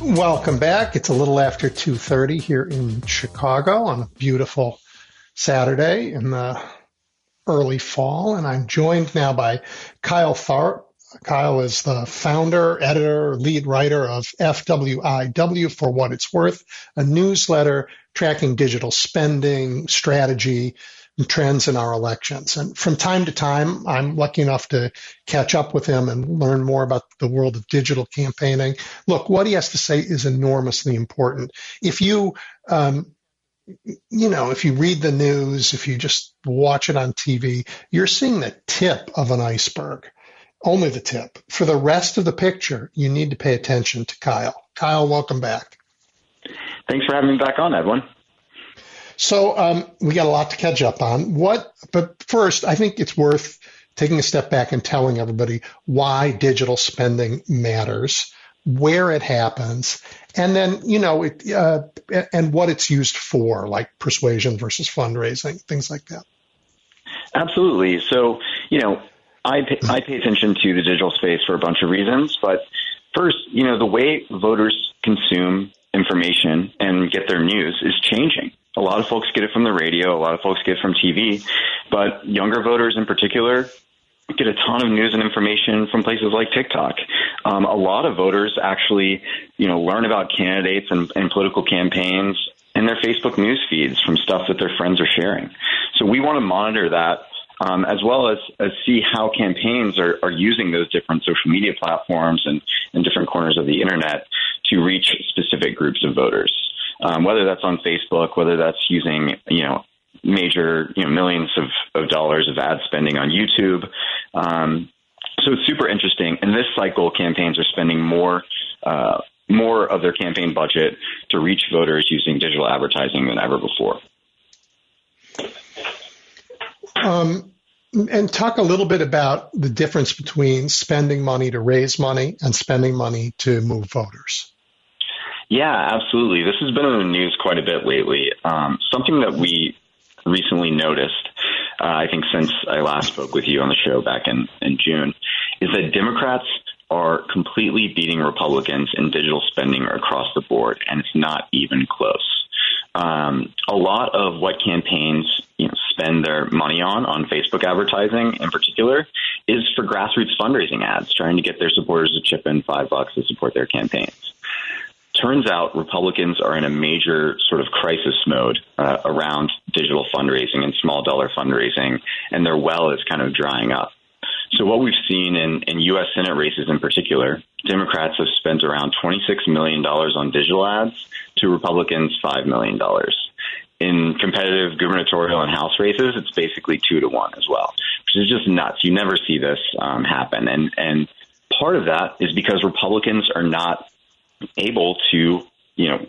Welcome back. It's a little after 2:30 here in Chicago on a beautiful Saturday in the early fall, and I'm joined now by Kyle Tharp. Kyle is the founder, editor, lead writer of FWIW for what it's worth, a newsletter tracking digital spending, strategy, trends in our elections. And from time to time, I'm lucky enough to catch up with him and learn more about the world of digital campaigning. Look, what he has to say is enormously important. If you, um, you know, if you read the news, if you just watch it on TV, you're seeing the tip of an iceberg, only the tip. For the rest of the picture, you need to pay attention to Kyle. Kyle, welcome back. Thanks for having me back on, Edwin. So um, we got a lot to catch up on. What? But first, I think it's worth taking a step back and telling everybody why digital spending matters, where it happens, and then you know it, uh, and what it's used for, like persuasion versus fundraising, things like that. Absolutely. So you know, I pay, I pay attention to the digital space for a bunch of reasons, but first, you know, the way voters consume information and get their news is changing. A lot of folks get it from the radio, a lot of folks get it from TV, but younger voters in particular get a ton of news and information from places like TikTok. Um, a lot of voters actually, you know, learn about candidates and, and political campaigns in their Facebook news feeds from stuff that their friends are sharing. So we want to monitor that um, as well as, as see how campaigns are, are using those different social media platforms and, and different corners of the internet to reach specific groups of voters um, whether that's on Facebook, whether that's using, you know, major, you know, millions of, of dollars of ad spending on YouTube. Um, so it's super interesting. And this cycle, campaigns are spending more, uh, more of their campaign budget to reach voters using digital advertising than ever before. Um, and talk a little bit about the difference between spending money to raise money and spending money to move voters. Yeah, absolutely. This has been in the news quite a bit lately. Um, something that we recently noticed, uh, I think since I last spoke with you on the show back in, in June, is that Democrats are completely beating Republicans in digital spending across the board, and it's not even close. Um, a lot of what campaigns you know, spend their money on, on Facebook advertising in particular, is for grassroots fundraising ads, trying to get their supporters to chip in five bucks to support their campaigns turns out Republicans are in a major sort of crisis mode uh, around digital fundraising and small dollar fundraising, and their well is kind of drying up. So, what we've seen in, in U.S. Senate races in particular, Democrats have spent around $26 million on digital ads to Republicans $5 million. In competitive gubernatorial and House races, it's basically two to one as well, which is just nuts. You never see this um, happen. And, and part of that is because Republicans are not able to you know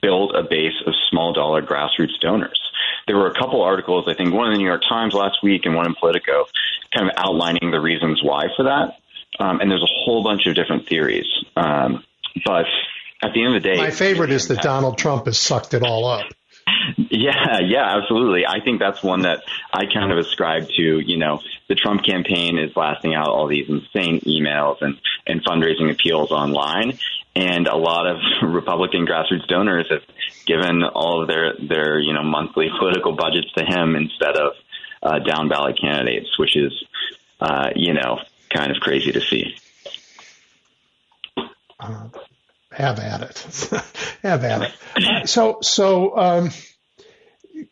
build a base of small dollar grassroots donors. There were a couple articles, I think one in the New York Times last week and one in Politico, kind of outlining the reasons why for that. Um, and there's a whole bunch of different theories. Um, but at the end of the day, my favorite is that Donald Trump has sucked it all up. Yeah, yeah, absolutely. I think that's one that I kind of ascribe to. You know, the Trump campaign is blasting out all these insane emails and, and fundraising appeals online. And a lot of Republican grassroots donors have given all of their, their you know, monthly political budgets to him instead of uh, down ballot candidates, which is, uh, you know, kind of crazy to see. Uh, have at it. have at it. Uh, so, so, um,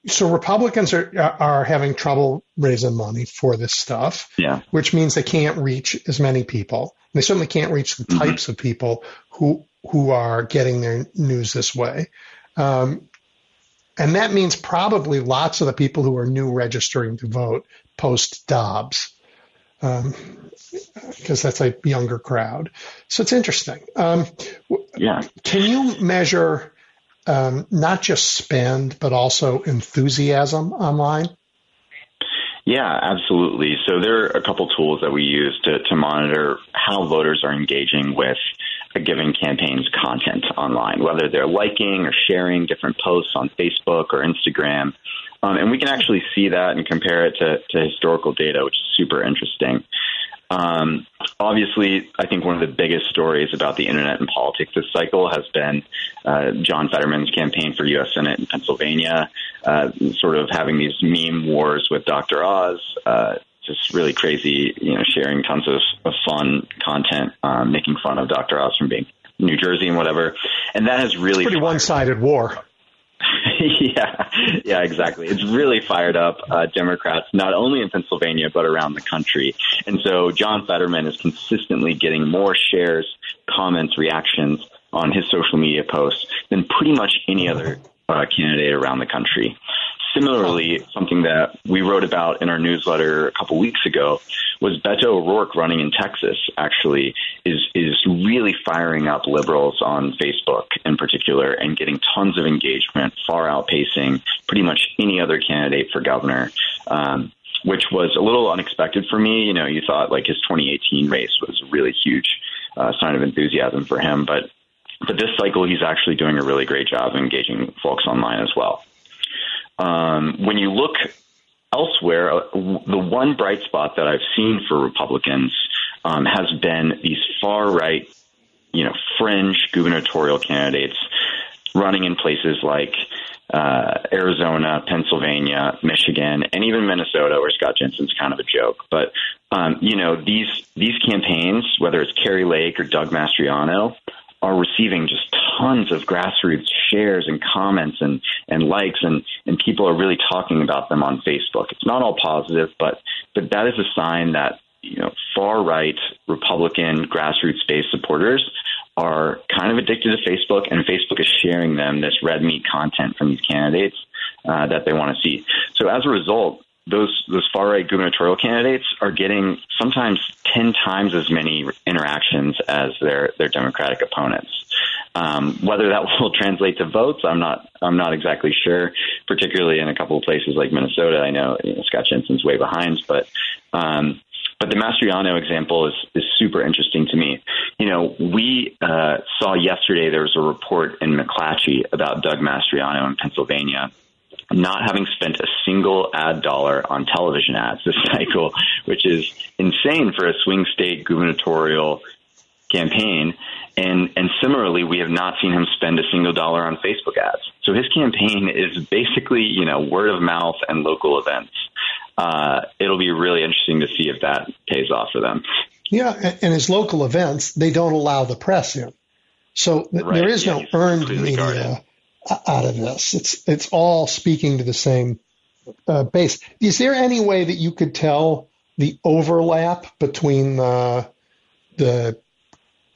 so Republicans are are having trouble raising money for this stuff. Yeah. Which means they can't reach as many people. They certainly can't reach the mm-hmm. types of people who who are getting their news this way. Um, and that means probably lots of the people who are new registering to vote post Dobbs, because um, that's a younger crowd. So it's interesting. Um, yeah. Can you measure um, not just spend, but also enthusiasm online? Yeah, absolutely. So there are a couple tools that we use to, to monitor how voters are engaging with a given campaign's content online, whether they're liking or sharing different posts on Facebook or Instagram. Um, and we can actually see that and compare it to, to historical data, which is super interesting. Um, obviously, I think one of the biggest stories about the internet and politics this cycle has been uh, John Fetterman's campaign for U.S. Senate in Pennsylvania, uh, sort of having these meme wars with Dr. Oz. Uh, just really crazy, you know, sharing tons of, of fun content, um, making fun of Dr. Oz from being New Jersey and whatever. And that has really it's pretty one-sided war. yeah, yeah, exactly. It's really fired up uh, Democrats, not only in Pennsylvania, but around the country. And so John Fetterman is consistently getting more shares, comments, reactions on his social media posts than pretty much any other uh, candidate around the country. Similarly, something that we wrote about in our newsletter a couple weeks ago was Beto O'Rourke running in Texas. Actually, is is really firing up liberals on Facebook in particular and getting tons of engagement, far outpacing pretty much any other candidate for governor. Um, which was a little unexpected for me. You know, you thought like his 2018 race was a really huge uh, sign of enthusiasm for him, but but this cycle he's actually doing a really great job engaging folks online as well. Um, when you look elsewhere, uh, the one bright spot that I've seen for Republicans um, has been these far right, you know, fringe gubernatorial candidates running in places like uh, Arizona, Pennsylvania, Michigan, and even Minnesota, where Scott Jensen's kind of a joke. But um, you know, these these campaigns, whether it's Kari Lake or Doug Mastriano, are receiving just tons of grassroots shares and comments and, and likes and, and people are really talking about them on Facebook. It's not all positive, but but that is a sign that you know far right Republican grassroots based supporters are kind of addicted to Facebook, and Facebook is sharing them this red meat content from these candidates uh, that they want to see. So as a result, those those far right gubernatorial candidates are getting sometimes ten times as many interactions as their their Democratic opponents. Um, whether that will translate to votes, I'm not I'm not exactly sure. Particularly in a couple of places like Minnesota, I know, you know Scott Jensen's way behind, but um, but the Mastriano example is, is super interesting to me. You know, we uh, saw yesterday there was a report in McClatchy about Doug Mastriano in Pennsylvania not having spent a single ad dollar on television ads this cycle, which is insane for a swing state gubernatorial campaign. And and similarly, we have not seen him spend a single dollar on Facebook ads. So his campaign is basically, you know, word of mouth and local events. Uh, it'll be really interesting to see if that pays off for them. Yeah, and his local events, they don't allow the press in. So right. there is yeah, no earned media guarded. Out of this. It's it's all speaking to the same uh, base. Is there any way that you could tell the overlap between the the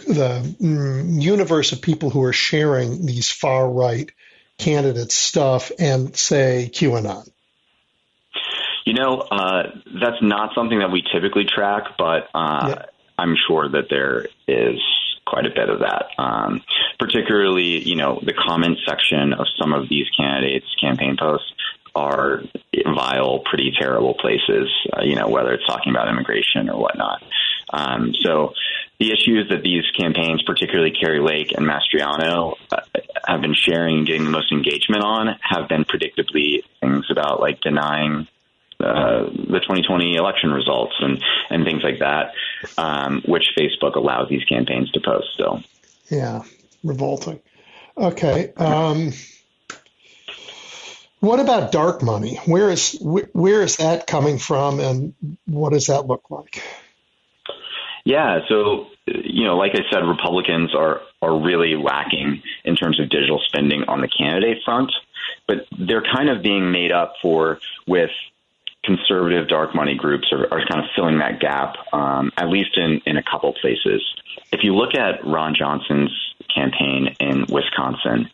the mm, universe of people who are sharing these far right candidates stuff and say QAnon? You know, uh, that's not something that we typically track, but uh, yeah. I'm sure that there is quite a bit of that. Um, particularly, you know, the comment section of some of these candidates' campaign posts are vile, pretty terrible places. Uh, you know, whether it's talking about immigration or whatnot. Um, so the issues that these campaigns, particularly Kari Lake and Mastriano, uh, have been sharing getting the most engagement on have been predictably things about like denying uh, the 2020 election results and, and things like that, um, which Facebook allows these campaigns to post still. Yeah, revolting. Okay. Um, what about dark money? Where is where is that coming from, and what does that look like? Yeah, so you know, like I said, Republicans are are really lacking in terms of digital spending on the candidate front, but they're kind of being made up for with conservative dark money groups are, are kind of filling that gap, um, at least in in a couple places. If you look at Ron Johnson's campaign in Wisconsin,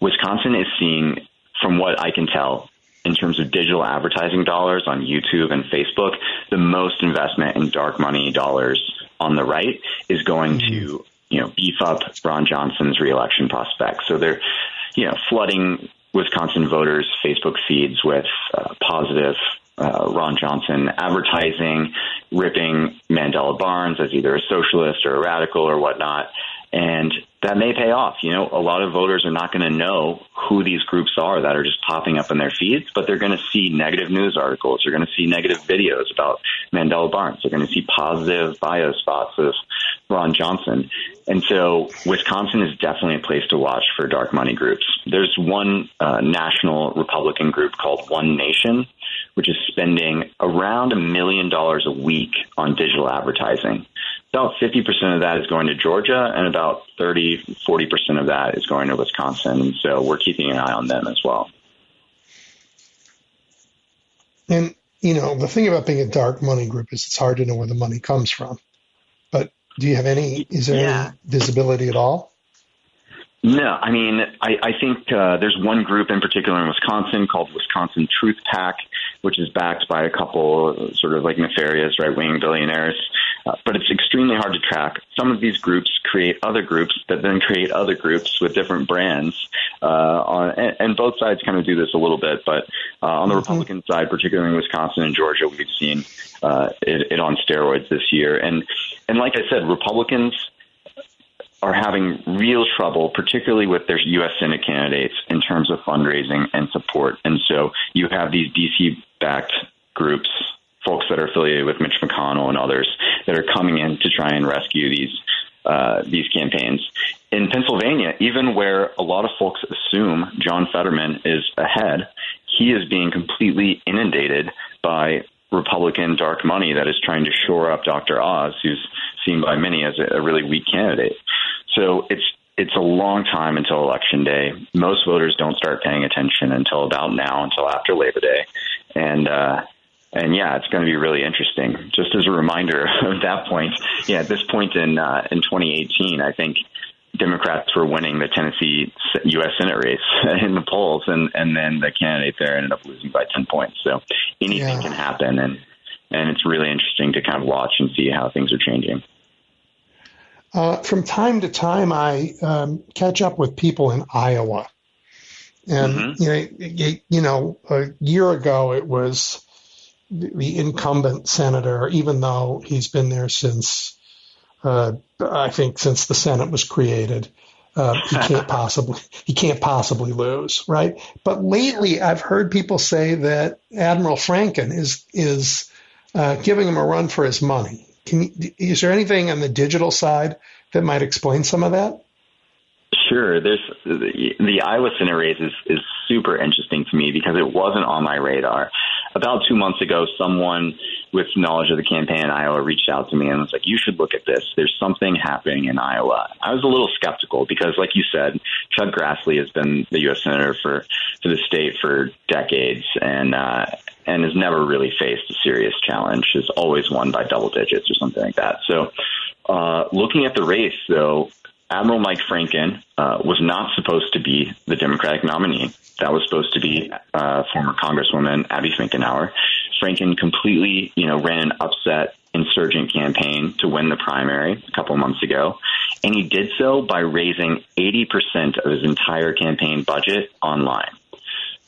Wisconsin is seeing, from what I can tell, in terms of digital advertising dollars on YouTube and Facebook, the most investment in dark money dollars on the right is going mm-hmm. to you know beef up Ron Johnson's reelection prospects. So they're you know flooding Wisconsin voters' Facebook feeds with uh, positive uh, Ron Johnson advertising, ripping Mandela Barnes as either a socialist or a radical or whatnot. And that may pay off. You know, a lot of voters are not going to know who these groups are that are just popping up in their feeds, but they're going to see negative news articles. They're going to see negative videos about Mandela Barnes. They're going to see positive bio spots of Ron Johnson. And so Wisconsin is definitely a place to watch for dark money groups. There's one uh, national Republican group called One Nation, which is spending around a million dollars a week on digital advertising. About 50% of that is going to Georgia, and about 30, 40% of that is going to Wisconsin. So we're keeping an eye on them as well. And, you know, the thing about being a dark money group is it's hard to know where the money comes from. But do you have any, is there yeah. any visibility at all? No, I mean, I, I think uh, there's one group in particular in Wisconsin called Wisconsin Truth PAC, which is backed by a couple sort of like nefarious right wing billionaires. Uh, but it's extremely hard to track. Some of these groups create other groups that then create other groups with different brands. Uh, on, and, and both sides kind of do this a little bit, but uh, on the mm-hmm. Republican side, particularly in Wisconsin and Georgia, we've seen uh, it, it on steroids this year. And and like I said, Republicans are having real trouble, particularly with their U.S. Senate candidates, in terms of fundraising and support. And so you have these DC backed groups, folks that are affiliated with Mitch McConnell and others, that are coming in to try and rescue these uh, these campaigns. In Pennsylvania, even where a lot of folks assume John Fetterman is ahead, he is being completely inundated by Republican dark money that is trying to shore up Dr. Oz, who's seen by many as a, really weak candidate. So it's it's a long time until election day. Most voters don't start paying attention until about now, until after Labor Day, and uh, and yeah, it's going to be really interesting. Just as a reminder of that point, yeah, at this point in uh, in 2018, I think Democrats were winning the Tennessee U.S. Senate race in the polls, and and then the candidate there ended up losing by 10 points. So anything yeah. can happen, and and it's really interesting to kind of watch and see how things are changing. Uh, from time to time, I um, catch up with people in Iowa, and mm-hmm. you know, you know, a year ago it was the incumbent senator, even though he's been there since uh, I think since the Senate was created. Uh, he can't possibly he can't possibly lose, right? But lately, I've heard people say that Admiral Franken is is uh, giving him a run for his money. Can you, is there anything on the digital side that might explain some of that? Sure. There's the, the Iowa Senate race is, is super interesting to me because it wasn't on my radar. About two months ago, someone with knowledge of the campaign in Iowa reached out to me and was like, "You should look at this. There's something happening in Iowa." I was a little skeptical because, like you said, Chuck Grassley has been the U.S. senator for for the state for decades and uh, and has never really faced a serious challenge. Has always won by double digits or something like that. So, uh, looking at the race, though, Admiral Mike Franken uh, was not supposed to be the Democratic nominee. That was supposed to be uh, former Congresswoman Abby Finkenauer. Franken completely, you know, ran an upset insurgent campaign to win the primary a couple months ago, and he did so by raising 80% of his entire campaign budget online.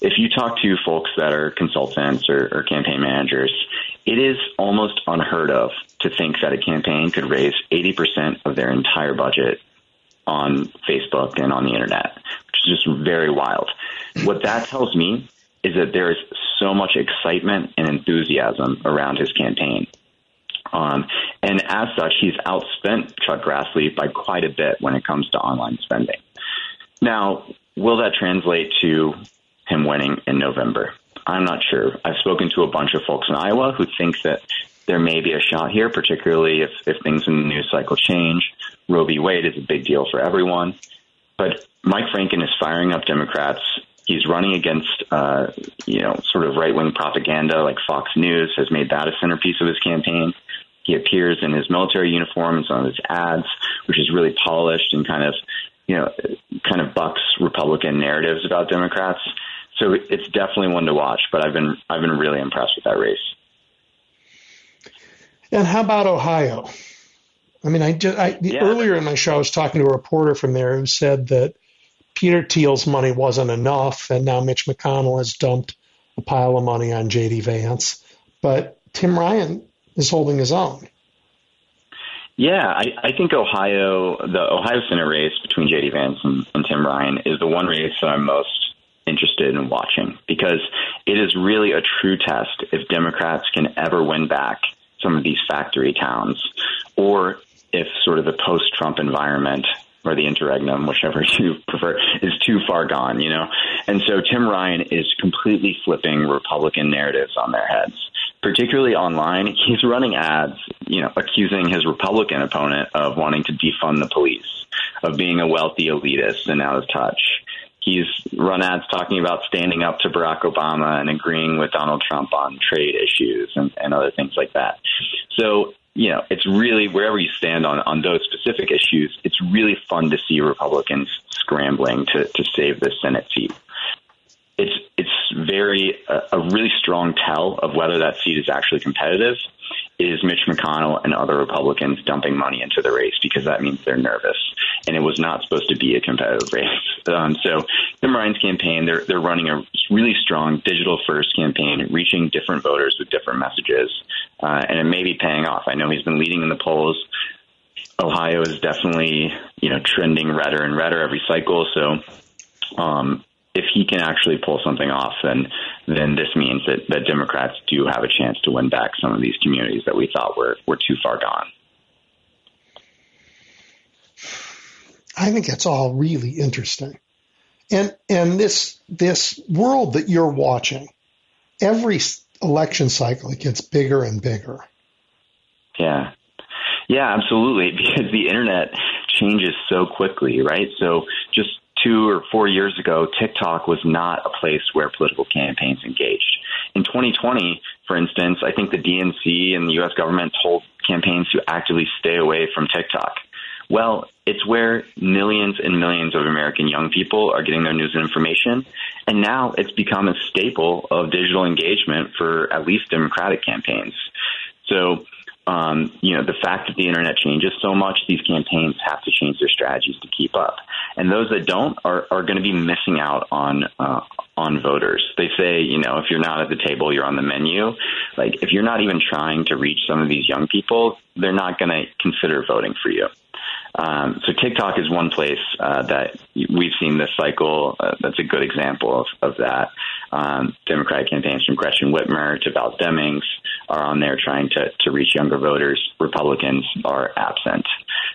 If you talk to folks that are consultants or, or campaign managers, it is almost unheard of to think that a campaign could raise 80% of their entire budget on Facebook and on the internet, which is just very wild. What that tells me is that there is so much excitement and enthusiasm around his campaign. Um, and as such, he's outspent Chuck Grassley by quite a bit when it comes to online spending. Now, will that translate to him winning in November? I'm not sure. I've spoken to a bunch of folks in Iowa who think that there may be a shot here, particularly if, if things in the news cycle change. Roe v. Wade is a big deal for everyone. But Mike Franken is firing up Democrats. He's running against, uh, you know, sort of right wing propaganda like Fox News has made that a centerpiece of his campaign. He appears in his military uniform and some of his ads, which is really polished and kind of, you know, kind of bucks Republican narratives about Democrats. So it's definitely one to watch. But I've been I've been really impressed with that race. And how about Ohio? I mean, I just I, yeah. earlier in my show I was talking to a reporter from there who said that Peter Thiel's money wasn't enough, and now Mitch McConnell has dumped a pile of money on J.D. Vance, but Tim Ryan is holding his own. Yeah, I, I think Ohio, the Ohio Senate race between J.D. Vance and, and Tim Ryan is the one race that I'm most interested in watching because it is really a true test if Democrats can ever win back some of these factory towns, or if sort of the post-Trump environment or the interregnum, whichever you prefer, is too far gone, you know? And so Tim Ryan is completely flipping Republican narratives on their heads, particularly online. He's running ads, you know, accusing his Republican opponent of wanting to defund the police, of being a wealthy elitist and out of touch. He's run ads talking about standing up to Barack Obama and agreeing with Donald Trump on trade issues and, and other things like that. So you know, it's really wherever you stand on, on those specific issues, it's really fun to see Republicans scrambling to, to save the Senate seat. It's it's very a, a really strong tell of whether that seat is actually competitive is Mitch McConnell and other Republicans dumping money into the race because that means they're nervous. And it was not supposed to be a competitive race. Um, so the Marines campaign, they're, they're running a really strong digital first campaign, reaching different voters with different messages. Uh, and it may be paying off. I know he's been leading in the polls. Ohio is definitely, you know, trending redder and redder every cycle. So, um, if he can actually pull something off, then then this means that, that Democrats do have a chance to win back some of these communities that we thought were, were too far gone. I think it's all really interesting. And and this this world that you're watching, every election cycle it gets bigger and bigger. Yeah. Yeah, absolutely. Because the internet changes so quickly, right? So just two or four years ago, TikTok was not a place where political campaigns engaged. In 2020, for instance, I think the DNC and the U.S. government told campaigns to actively stay away from TikTok. Well, it's where millions and millions of American young people are getting their news and information. And now it's become a staple of digital engagement for at least Democratic campaigns. So um, you know, the fact that the internet changes so much, these campaigns have to change their strategies to keep up. And those that don't are, are going to be missing out on uh, on voters. They say, you know, if you're not at the table, you're on the menu. Like, if you're not even trying to reach some of these young people, they're not going to consider voting for you. Um, so TikTok is one place uh, that we've seen this cycle. Uh, that's a good example of, of that. Um, Democratic campaigns from Gretchen Whitmer to Val Demings are on there trying to, to reach younger voters. Republicans are absent.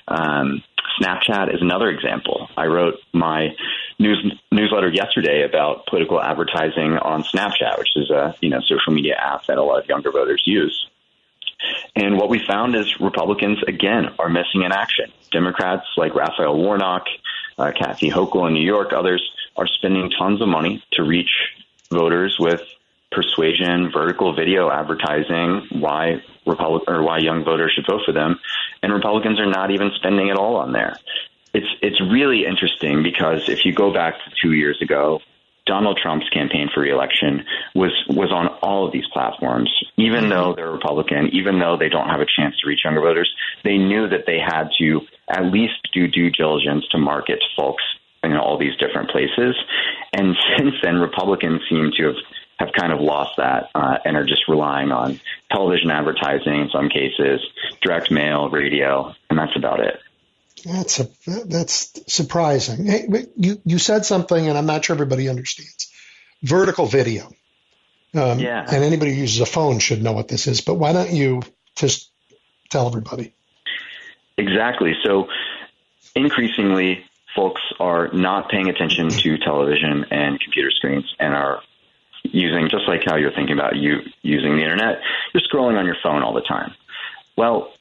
Um, Snapchat is another example. I wrote my news newsletter yesterday about political advertising on Snapchat, which is a you know social media app that a lot of younger voters use. And what we found is Republicans, again, are missing in action. Democrats like Raphael Warnock, uh, Kathy Hochul in New York, others are spending tons of money to reach voters with persuasion, vertical video advertising, why Republic or why young voters should vote for them, and Republicans are not even spending at all on there. It's it's really interesting because if you go back to two years ago, Donald Trump's campaign for reelection was was on all of these platforms. Even mm-hmm. though they're Republican, even though they don't have a chance to reach younger voters, they knew that they had to at least do due diligence to market to folks in all these different places. And since then, Republicans seem to have have kind of lost that uh, and are just relying on television advertising in some cases, direct mail, radio, and that's about it. That's a, that's surprising. Hey, you you said something, and I'm not sure everybody understands. Vertical video. Um, yeah. And anybody who uses a phone should know what this is. But why don't you just tell everybody? Exactly. So increasingly, folks are not paying attention to television and computer screens and are using just like how you're thinking about you using the internet. You're scrolling on your phone all the time. Well,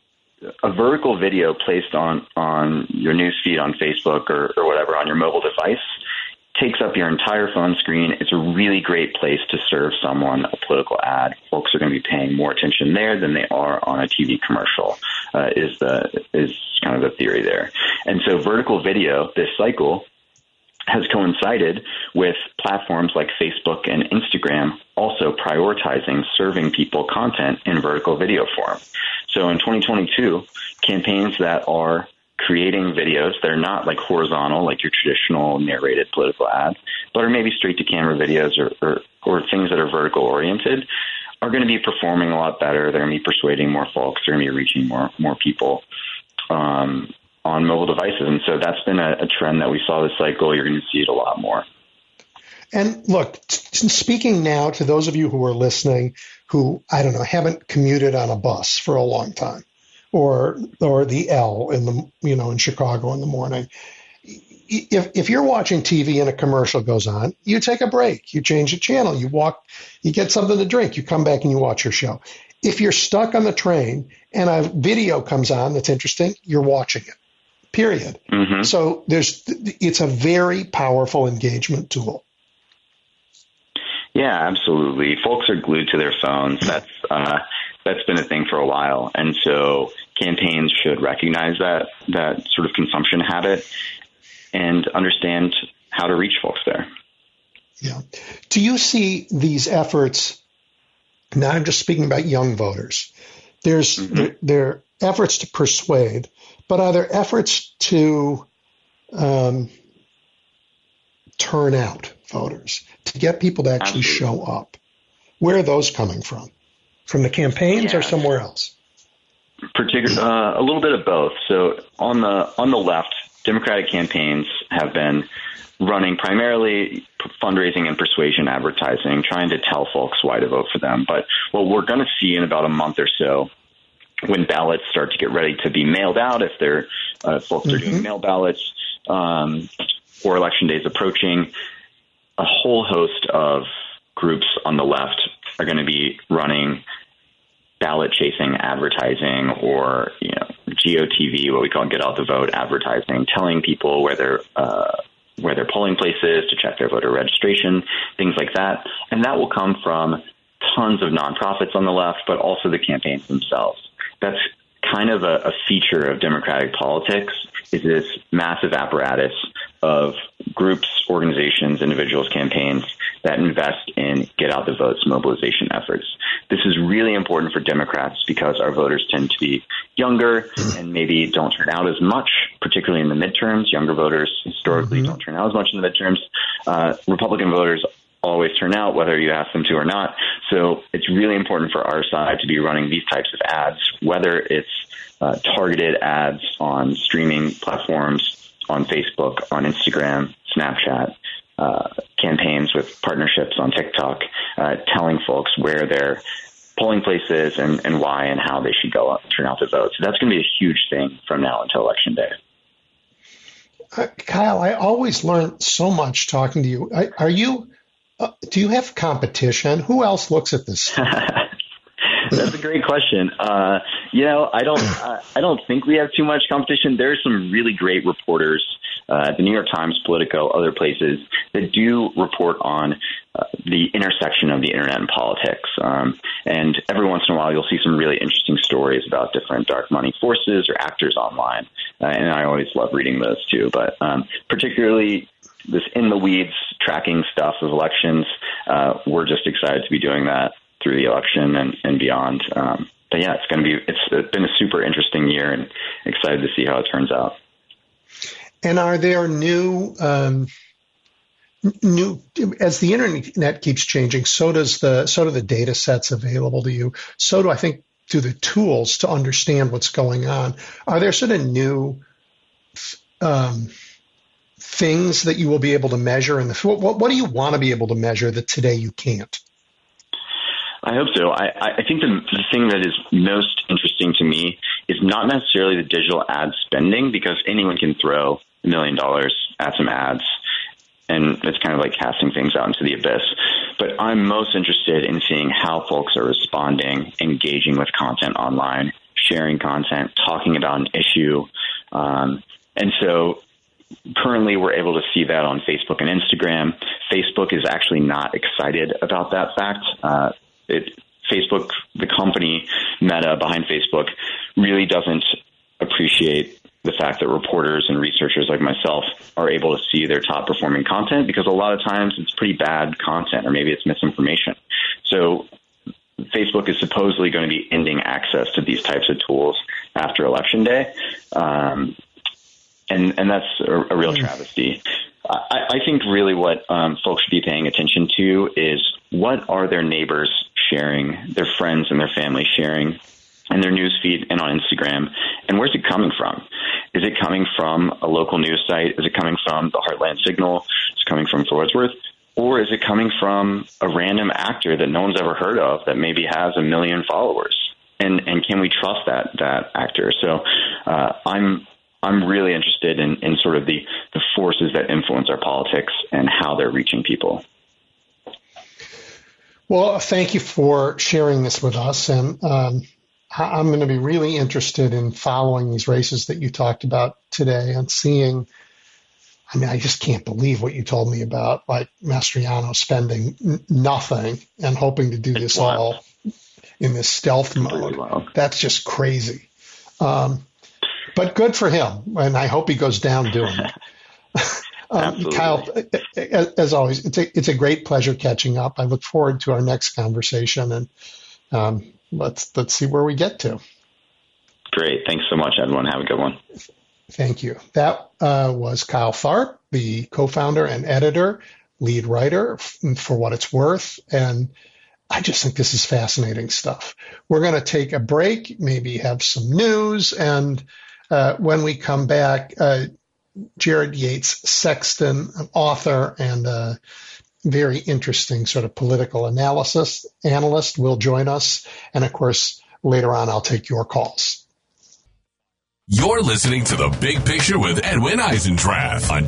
a vertical video placed on on your news feed on Facebook or, or whatever on your mobile device takes up your entire phone screen. It's a really great place to serve someone a political ad. Folks are going to be paying more attention there than they are on a TV commercial. Uh, is the is kind of the theory there. And so vertical video this cycle has coincided with platforms like Facebook and Instagram also prioritizing serving people content in vertical video form. So in 2022, campaigns that are creating videos that are not like horizontal, like your traditional narrated political ads, but are maybe straight to camera videos or, or, or things that are vertical oriented are going to be performing a lot better. They're going to be persuading more folks. They're going to be reaching more, more people. Um, on mobile devices. And so that's been a, a trend that we saw this cycle. You're going to see it a lot more. And look, speaking now to those of you who are listening who, I don't know, haven't commuted on a bus for a long time or, or the L in the, you know, in Chicago in the morning. If, if you're watching TV and a commercial goes on, you take a break, you change the channel, you walk, you get something to drink, you come back and you watch your show. If you're stuck on the train and a video comes on that's interesting, you're watching it. Period. Mm-hmm. So there's it's a very powerful engagement tool. Yeah, absolutely. Folks are glued to their phones. That's uh, that's been a thing for a while, and so campaigns should recognize that that sort of consumption habit and understand how to reach folks there. Yeah. Do you see these efforts? Now I'm just speaking about young voters. There's mm-hmm. there, there, are efforts to persuade, but are there efforts to um, turn out voters to get people to actually show up? Where are those coming from? From the campaigns yeah. or somewhere else? Particular, uh, a little bit of both. So on the on the left, Democratic campaigns have been running primarily fundraising and persuasion advertising, trying to tell folks why to vote for them. But what we're going to see in about a month or so, when ballots start to get ready to be mailed out, if they're uh, folks mm-hmm. are doing mm-hmm. mail ballots um, or election days approaching, a whole host of groups on the left are going to be running ballot chasing advertising or you know GOTV, what we call get out the vote advertising, telling people where their uh, where their polling place is to check their voter registration, things like that, and that will come from tons of nonprofits on the left, but also the campaigns themselves. That's kind of a, a feature of democratic politics is this massive apparatus of groups, organizations, individuals, campaigns that invest in get out the votes mobilization efforts. This is really important for Democrats because our voters tend to be younger and maybe don't turn out as much, particularly in the midterms. Younger voters historically mm-hmm. don't turn out as much in the midterms. Uh, Republican voters always turn out, whether you ask them to or not. So it's really important for our side to be running these types of ads, whether it's uh, targeted ads on streaming platforms, on Facebook, on Instagram, Snapchat, uh, campaigns with partnerships on TikTok, uh, telling folks where their polling place is and, and why and how they should go out, turn out to vote. So that's going to be a huge thing from now until election day. Uh, Kyle, I always learn so much talking to you. Are you? Uh, do you have competition? Who else looks at this? That's a great question. Uh, you know, I don't, uh, I don't think we have too much competition. There are some really great reporters uh, the New York Times, Politico, other places that do report on uh, the intersection of the internet and politics. Um, and every once in a while, you'll see some really interesting stories about different dark money forces or actors online. Uh, and I always love reading those too. But um, particularly this in the weeds tracking stuff of elections, uh, we're just excited to be doing that through the election and, and beyond. Um, but yeah, it's going to be it's been a super interesting year and excited to see how it turns out. And are there new um, new as the internet keeps changing, so does the so do the data sets available to you. So do I think do the tools to understand what's going on. Are there sort of new um, things that you will be able to measure the what, what do you want to be able to measure that today you can't? I hope so. I, I think the, the thing that is most interesting to me is not necessarily the digital ad spending because anyone can throw a million dollars at some ads and it's kind of like casting things out into the abyss. But I'm most interested in seeing how folks are responding, engaging with content online, sharing content, talking about an issue. Um, and so currently we're able to see that on Facebook and Instagram. Facebook is actually not excited about that fact. Uh, it, Facebook, the company Meta behind Facebook, really doesn't appreciate the fact that reporters and researchers like myself are able to see their top performing content because a lot of times it's pretty bad content or maybe it's misinformation. So Facebook is supposedly going to be ending access to these types of tools after election day. Um, and, and that's a, a real hmm. travesty. I, I think really what um, folks should be paying attention to is what are their neighbors sharing, their friends and their family sharing in their newsfeed and on Instagram, and where's it coming from? Is it coming from a local news site? Is it coming from the Heartland Signal? Is it coming from, for what it's worth, or is it coming from a random actor that no one's ever heard of that maybe has a million followers? And and can we trust that that actor? So uh, I'm I'm really interested in, in sort of the, the forces that influence our politics and how they're reaching people. Well, thank you for sharing this with us. And um, I'm going to be really interested in following these races that you talked about today and seeing. I mean, I just can't believe what you told me about like Mastriano spending n- nothing and hoping to do it's this wild. all in this stealth mode. That's just crazy. Um, but good for him, and I hope he goes down doing it. um, Kyle, as always, it's a it's a great pleasure catching up. I look forward to our next conversation, and um, let's let's see where we get to. Great, thanks so much, everyone. Have a good one. Thank you. That uh, was Kyle Tharp, the co-founder and editor, lead writer for what it's worth, and I just think this is fascinating stuff. We're going to take a break, maybe have some news, and uh, when we come back, uh, Jared Yates Sexton, author and a very interesting sort of political analysis analyst, will join us. And of course, later on, I'll take your calls. You're listening to The Big Picture with Edwin Eisendrath on